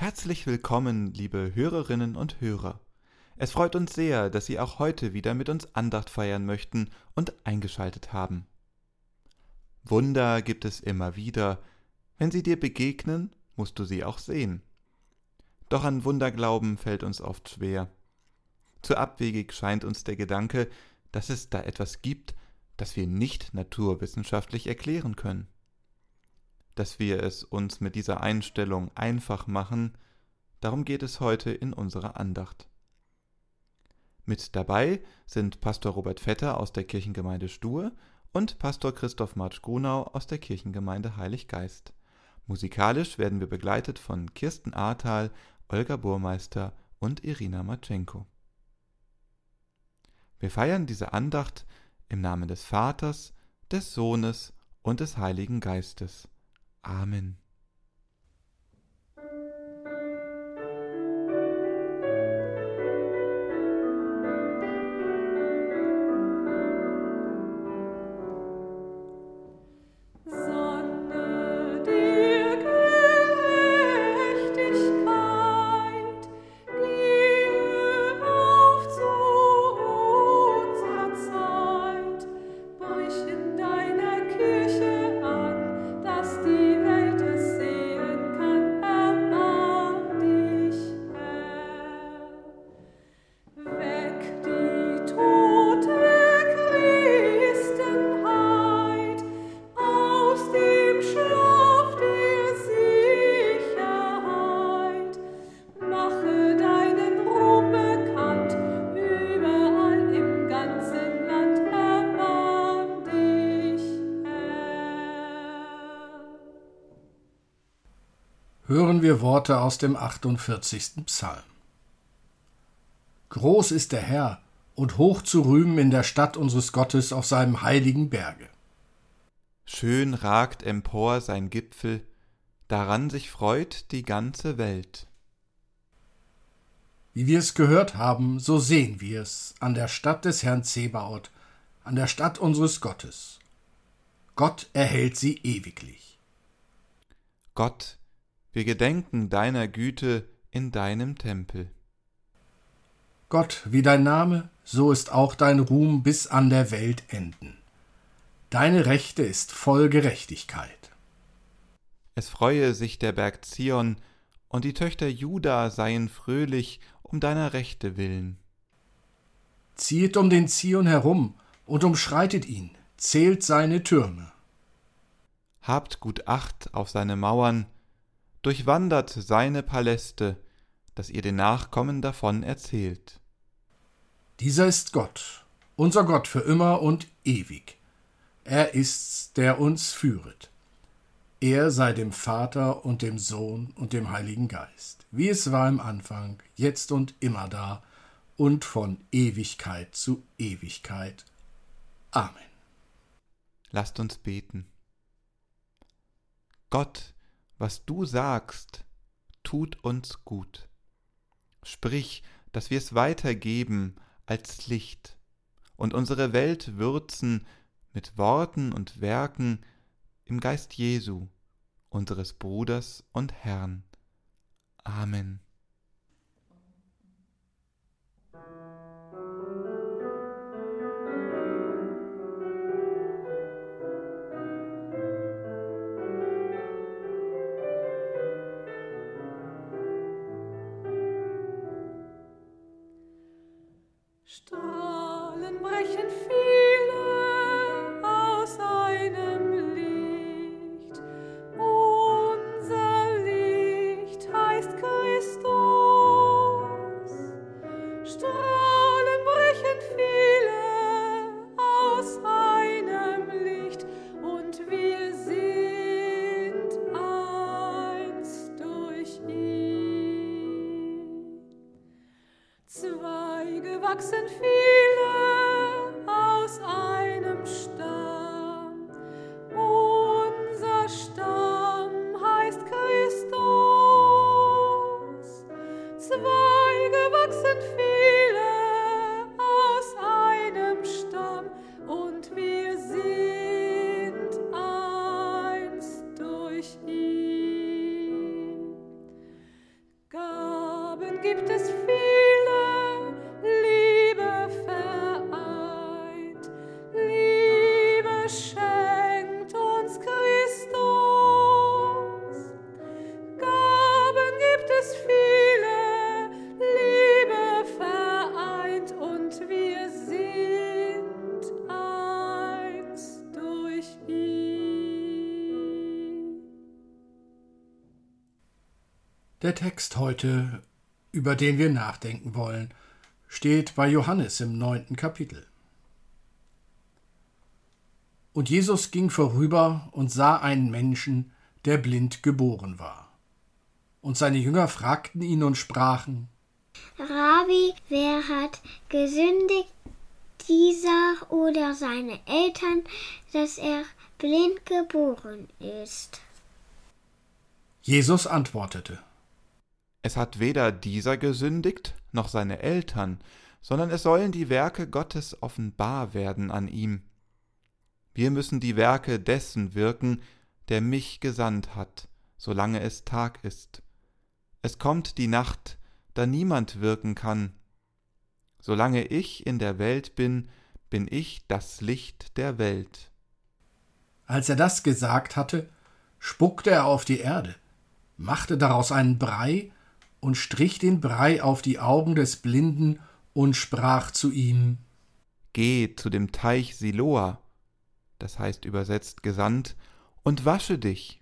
Herzlich willkommen, liebe Hörerinnen und Hörer. Es freut uns sehr, dass Sie auch heute wieder mit uns Andacht feiern möchten und eingeschaltet haben. Wunder gibt es immer wieder. Wenn sie dir begegnen, musst du sie auch sehen. Doch an Wunderglauben fällt uns oft schwer. Zu abwegig scheint uns der Gedanke, dass es da etwas gibt, das wir nicht naturwissenschaftlich erklären können dass wir es uns mit dieser Einstellung einfach machen, darum geht es heute in unserer Andacht. Mit dabei sind Pastor Robert Vetter aus der Kirchengemeinde Stue und Pastor Christoph Marsch Grunau aus der Kirchengemeinde Heilig Geist. Musikalisch werden wir begleitet von Kirsten Ahrtal, Olga Burmeister und Irina Matschenko. Wir feiern diese Andacht im Namen des Vaters, des Sohnes und des Heiligen Geistes. Amen. Wir Worte aus dem 48. Psalm. Groß ist der Herr und hoch zu rühmen in der Stadt unseres Gottes auf seinem heiligen Berge. Schön ragt empor sein Gipfel, daran sich freut die ganze Welt. Wie wir es gehört haben, so sehen wir es an der Stadt des Herrn Zebaoth, an der Stadt unseres Gottes. Gott erhält sie ewiglich. Gott wir gedenken deiner Güte in deinem Tempel. Gott, wie dein Name, so ist auch dein Ruhm bis an der Welt enden. Deine Rechte ist voll Gerechtigkeit. Es freue sich der Berg Zion, und die Töchter Juda seien fröhlich um deiner Rechte willen. Ziehet um den Zion herum und umschreitet ihn, zählt seine Türme. Habt gut Acht auf seine Mauern, durchwandert seine Paläste, dass ihr den Nachkommen davon erzählt. Dieser ist Gott, unser Gott für immer und ewig. Er ist's, der uns führet. Er sei dem Vater und dem Sohn und dem Heiligen Geist, wie es war im Anfang, jetzt und immer da und von Ewigkeit zu Ewigkeit. Amen. Lasst uns beten. Gott, was du sagst, tut uns gut. Sprich, dass wir es weitergeben als Licht und unsere Welt würzen mit Worten und Werken im Geist Jesu, unseres Bruders und Herrn. Amen. brechen viel. Gibt es viele, Liebe vereint. Liebe schenkt uns Christus. Gaben gibt es viele, Liebe vereint und wir sind eins durch ihn. Der Text heute, über den wir nachdenken wollen, steht bei Johannes im neunten Kapitel. Und Jesus ging vorüber und sah einen Menschen, der blind geboren war. Und seine Jünger fragten ihn und sprachen, Rabbi, wer hat gesündigt, dieser oder seine Eltern, dass er blind geboren ist? Jesus antwortete, Es hat weder dieser gesündigt, noch seine Eltern, sondern es sollen die Werke Gottes offenbar werden an ihm. Wir müssen die Werke dessen wirken, der mich gesandt hat, solange es Tag ist. Es kommt die Nacht, da niemand wirken kann. Solange ich in der Welt bin, bin ich das Licht der Welt. Als er das gesagt hatte, spuckte er auf die Erde, machte daraus einen Brei und strich den Brei auf die Augen des Blinden und sprach zu ihm, Geh zu dem Teich Siloa, das heißt übersetzt gesandt, und wasche dich.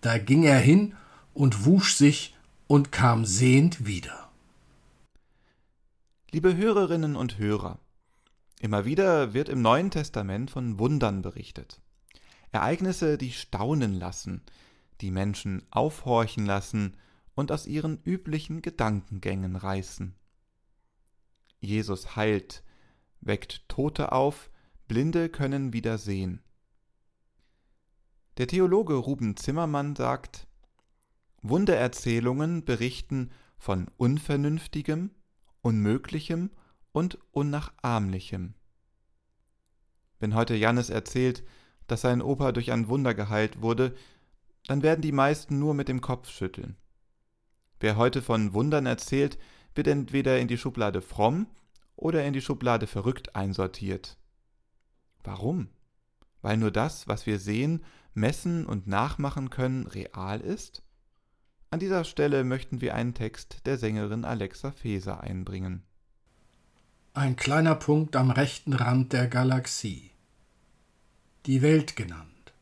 Da ging er hin und wusch sich und kam sehend wieder. Liebe Hörerinnen und Hörer, immer wieder wird im Neuen Testament von Wundern berichtet. Ereignisse, die staunen lassen, die Menschen aufhorchen lassen und aus ihren üblichen Gedankengängen reißen. Jesus heilt, weckt Tote auf, Blinde können wieder sehen. Der Theologe Ruben Zimmermann sagt, Wundererzählungen berichten von Unvernünftigem, Unmöglichem und Unnachahmlichem. Wenn heute Jannes erzählt, dass sein Opa durch ein Wunder geheilt wurde, dann werden die meisten nur mit dem Kopf schütteln. Wer heute von Wundern erzählt, wird entweder in die Schublade fromm oder in die Schublade verrückt einsortiert. Warum? Weil nur das, was wir sehen, messen und nachmachen können, real ist? An dieser Stelle möchten wir einen Text der Sängerin Alexa Feser einbringen. Ein kleiner Punkt am rechten Rand der Galaxie. Die Welt genannt.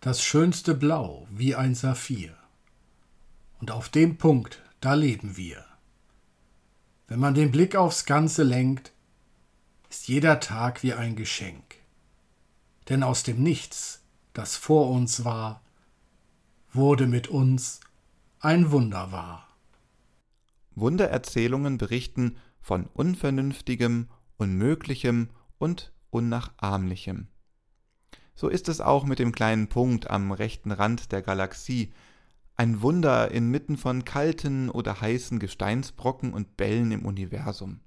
Das schönste Blau wie ein Saphir. Und auf dem Punkt, da leben wir. Wenn man den Blick aufs Ganze lenkt, ist jeder Tag wie ein Geschenk. Denn aus dem Nichts, das vor uns war, wurde mit uns ein Wunder wahr. Wundererzählungen berichten von Unvernünftigem, Unmöglichem und Unnachahmlichem. So ist es auch mit dem kleinen Punkt am rechten Rand der Galaxie, ein Wunder inmitten von kalten oder heißen Gesteinsbrocken und Bällen im Universum.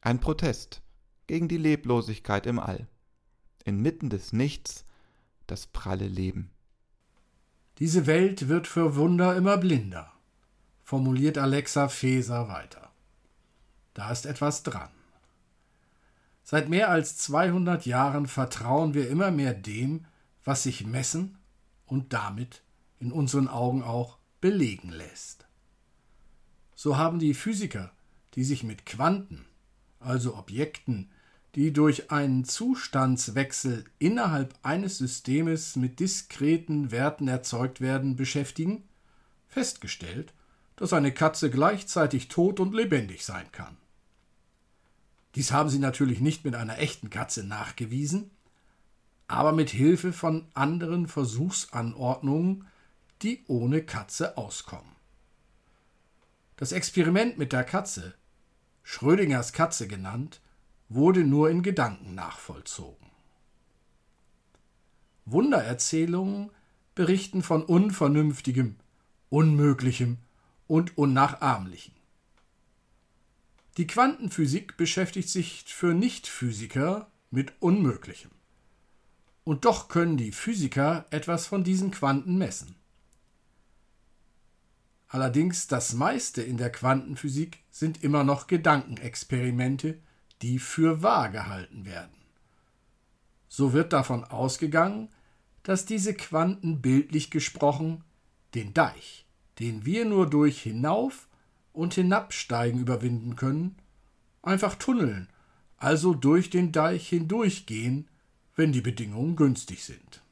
Ein Protest gegen die Leblosigkeit im All. Inmitten des Nichts das pralle Leben. Diese Welt wird für Wunder immer blinder, formuliert Alexa Feser weiter. Da ist etwas dran. Seit mehr als 200 Jahren vertrauen wir immer mehr dem, was sich messen und damit in unseren Augen auch belegen lässt. So haben die Physiker, die sich mit Quanten, also Objekten, die durch einen Zustandswechsel innerhalb eines Systems mit diskreten Werten erzeugt werden, beschäftigen, festgestellt, dass eine Katze gleichzeitig tot und lebendig sein kann. Dies haben sie natürlich nicht mit einer echten Katze nachgewiesen, aber mit Hilfe von anderen Versuchsanordnungen, die ohne Katze auskommen. Das Experiment mit der Katze, Schrödingers Katze genannt, wurde nur in Gedanken nachvollzogen. Wundererzählungen berichten von Unvernünftigem, Unmöglichem und Unnachahmlichem. Die Quantenphysik beschäftigt sich für Nichtphysiker mit Unmöglichem. Und doch können die Physiker etwas von diesen Quanten messen. Allerdings das meiste in der Quantenphysik sind immer noch Gedankenexperimente, die für wahr gehalten werden. So wird davon ausgegangen, dass diese Quanten bildlich gesprochen den Deich, den wir nur durch Hinauf- und Hinabsteigen überwinden können, einfach tunneln, also durch den Deich hindurchgehen, wenn die Bedingungen günstig sind.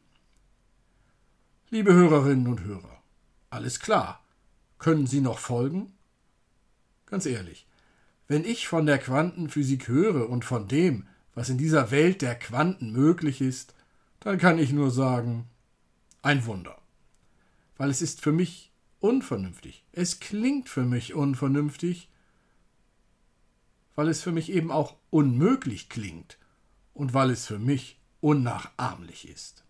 Liebe Hörerinnen und Hörer, alles klar. Können Sie noch folgen? Ganz ehrlich, wenn ich von der Quantenphysik höre und von dem, was in dieser Welt der Quanten möglich ist, dann kann ich nur sagen, ein Wunder. Weil es ist für mich unvernünftig. Es klingt für mich unvernünftig, weil es für mich eben auch unmöglich klingt und weil es für mich unnachahmlich ist.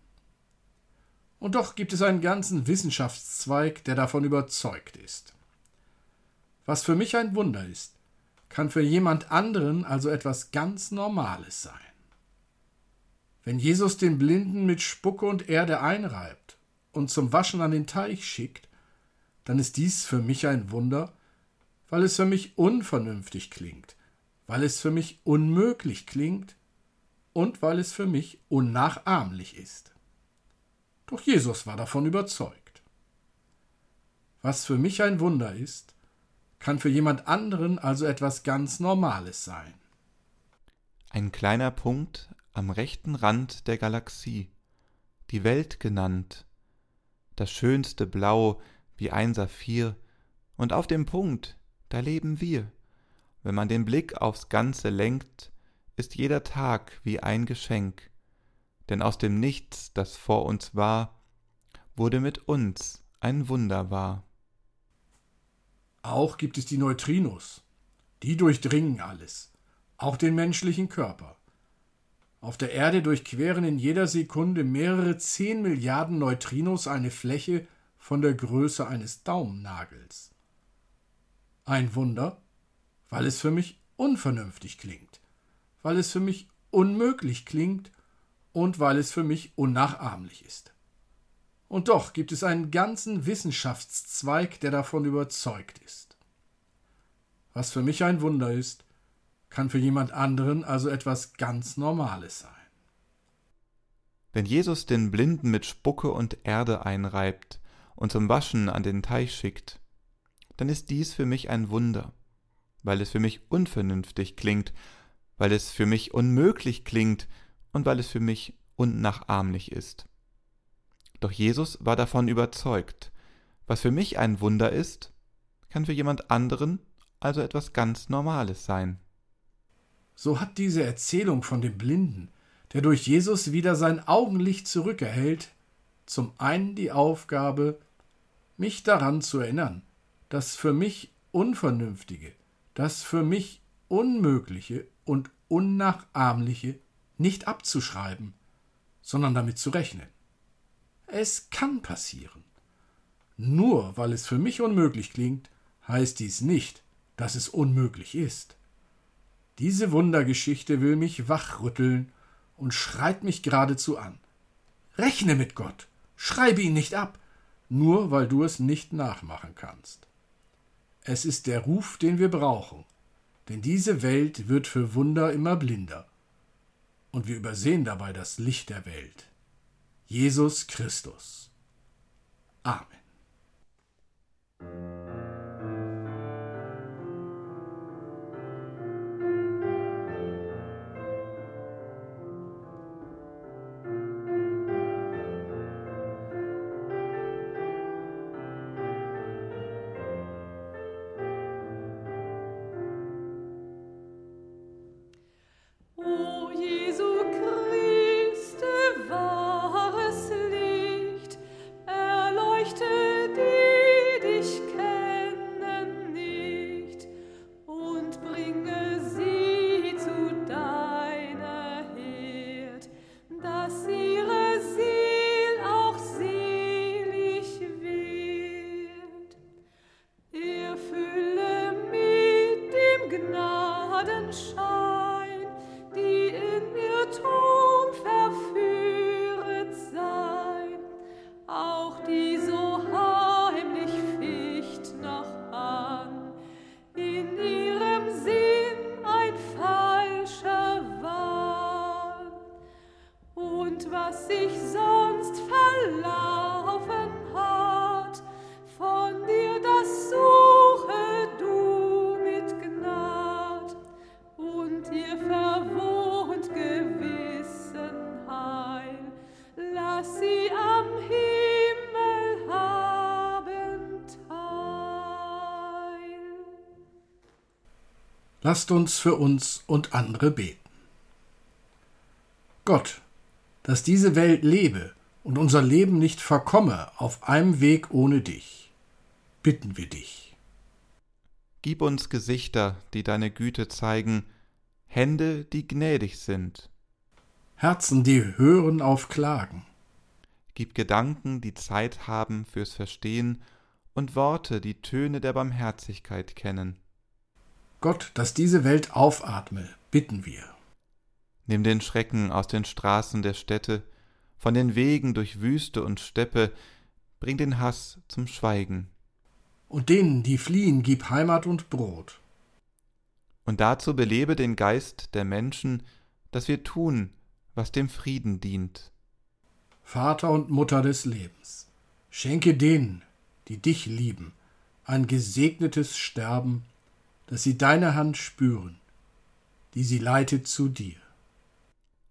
Und doch gibt es einen ganzen Wissenschaftszweig, der davon überzeugt ist. Was für mich ein Wunder ist, kann für jemand anderen also etwas ganz Normales sein. Wenn Jesus den Blinden mit Spucke und Erde einreibt und zum Waschen an den Teich schickt, dann ist dies für mich ein Wunder, weil es für mich unvernünftig klingt, weil es für mich unmöglich klingt und weil es für mich unnachahmlich ist. Doch Jesus war davon überzeugt. Was für mich ein Wunder ist, kann für jemand anderen also etwas ganz Normales sein. Ein kleiner Punkt am rechten Rand der Galaxie, die Welt genannt, das schönste Blau wie ein Saphir, und auf dem Punkt, da leben wir. Wenn man den Blick aufs Ganze lenkt, ist jeder Tag wie ein Geschenk, denn aus dem Nichts, das vor uns war, wurde mit uns ein Wunder wahr. Auch gibt es die Neutrinos. Die durchdringen alles, auch den menschlichen Körper. Auf der Erde durchqueren in jeder Sekunde mehrere zehn Milliarden Neutrinos eine Fläche von der Größe eines Daumennagels. Ein Wunder, weil es für mich unvernünftig klingt, weil es für mich unmöglich klingt und weil es für mich unnachahmlich ist. Und doch gibt es einen ganzen Wissenschaftszweig, der davon überzeugt ist. Was für mich ein Wunder ist, kann für jemand anderen also etwas ganz Normales sein. Wenn Jesus den Blinden mit Spucke und Erde einreibt und zum Waschen an den Teich schickt, dann ist dies für mich ein Wunder, weil es für mich unvernünftig klingt, weil es für mich unmöglich klingt und weil es für mich unnachahmlich ist. Doch Jesus war davon überzeugt. Was für mich ein Wunder ist, kann für jemand anderen also etwas ganz Normales sein. So hat diese Erzählung von dem Blinden, der durch Jesus wieder sein Augenlicht zurückerhält, zum einen die Aufgabe, mich daran zu erinnern, das für mich Unvernünftige, das für mich Unmögliche und Unnachahmliche nicht abzuschreiben, sondern damit zu rechnen. Es kann passieren. Nur weil es für mich unmöglich klingt, heißt dies nicht, dass es unmöglich ist. Diese Wundergeschichte will mich wachrütteln und schreit mich geradezu an. Rechne mit Gott, schreibe ihn nicht ab, nur weil du es nicht nachmachen kannst. Es ist der Ruf, den wir brauchen, denn diese Welt wird für Wunder immer blinder, und wir übersehen dabei das Licht der Welt. Jesus Christus. Amen. Lasst uns für uns und andere beten. Gott, dass diese Welt lebe und unser Leben nicht verkomme auf einem Weg ohne dich, bitten wir dich. Gib uns Gesichter, die deine Güte zeigen, Hände, die gnädig sind. Herzen, die hören auf Klagen. Gib Gedanken, die Zeit haben fürs Verstehen, und Worte, die Töne der Barmherzigkeit kennen. Gott, dass diese Welt aufatme, bitten wir. Nimm den Schrecken aus den Straßen der Städte, von den Wegen durch Wüste und Steppe, bring den Hass zum Schweigen. Und denen, die fliehen, gib Heimat und Brot. Und dazu belebe den Geist der Menschen, dass wir tun, was dem Frieden dient. Vater und Mutter des Lebens, schenke denen, die dich lieben, ein gesegnetes Sterben, dass sie deine Hand spüren, die sie leitet zu dir.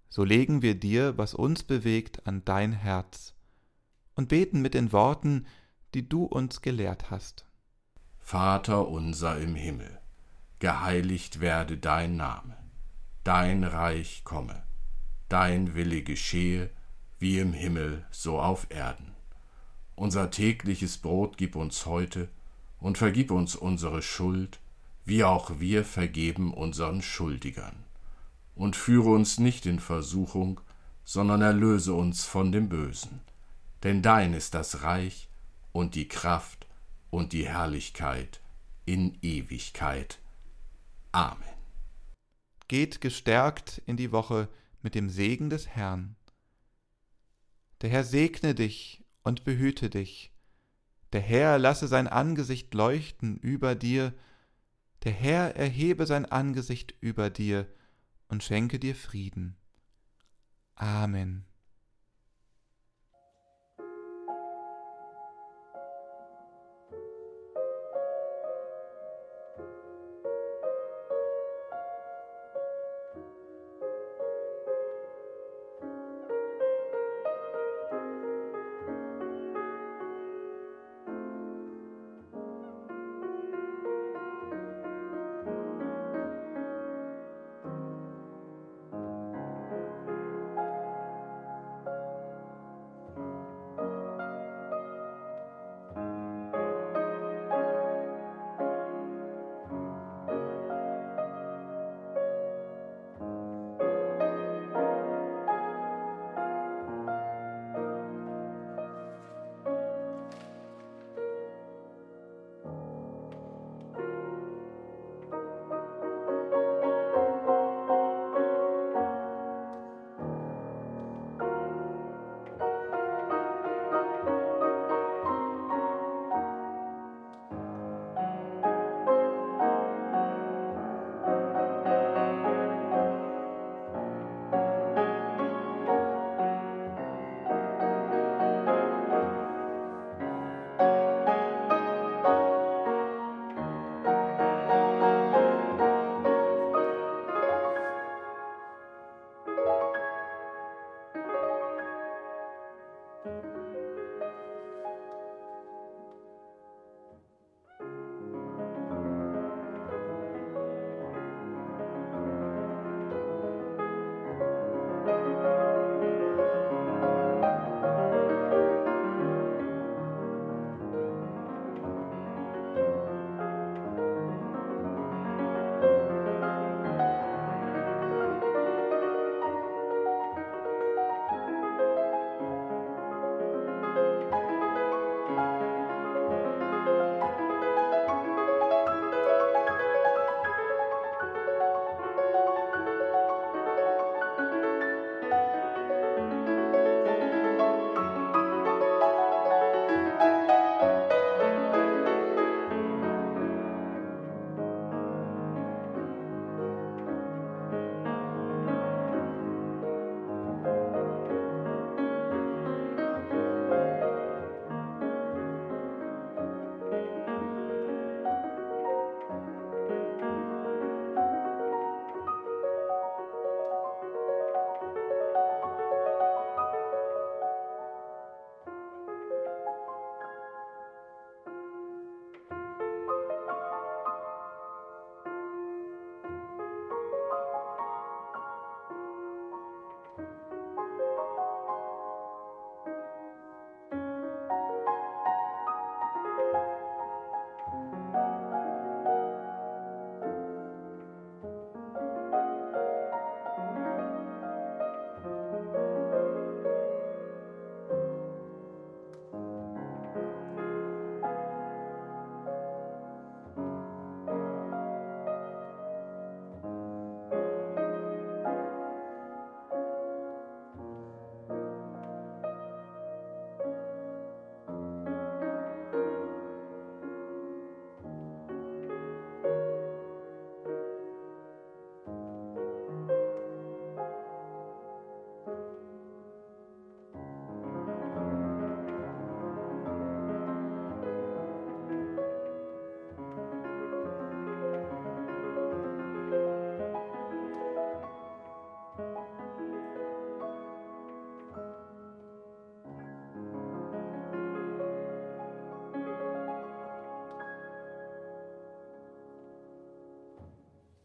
So legen wir dir, was uns bewegt, an dein Herz und beten mit den Worten, die du uns gelehrt hast. Vater unser im Himmel, geheiligt werde dein Name, dein Reich komme, dein Wille geschehe, wie im Himmel so auf Erden. Unser tägliches Brot gib uns heute und vergib uns unsere Schuld, wie auch wir vergeben unseren Schuldigern. Und führe uns nicht in Versuchung, sondern erlöse uns von dem Bösen. Denn dein ist das Reich und die Kraft und die Herrlichkeit in Ewigkeit. Amen. Geht gestärkt in die Woche mit dem Segen des Herrn. Der Herr segne dich und behüte dich. Der Herr lasse sein Angesicht leuchten über dir. Der Herr erhebe sein Angesicht über dir und schenke dir Frieden. Amen.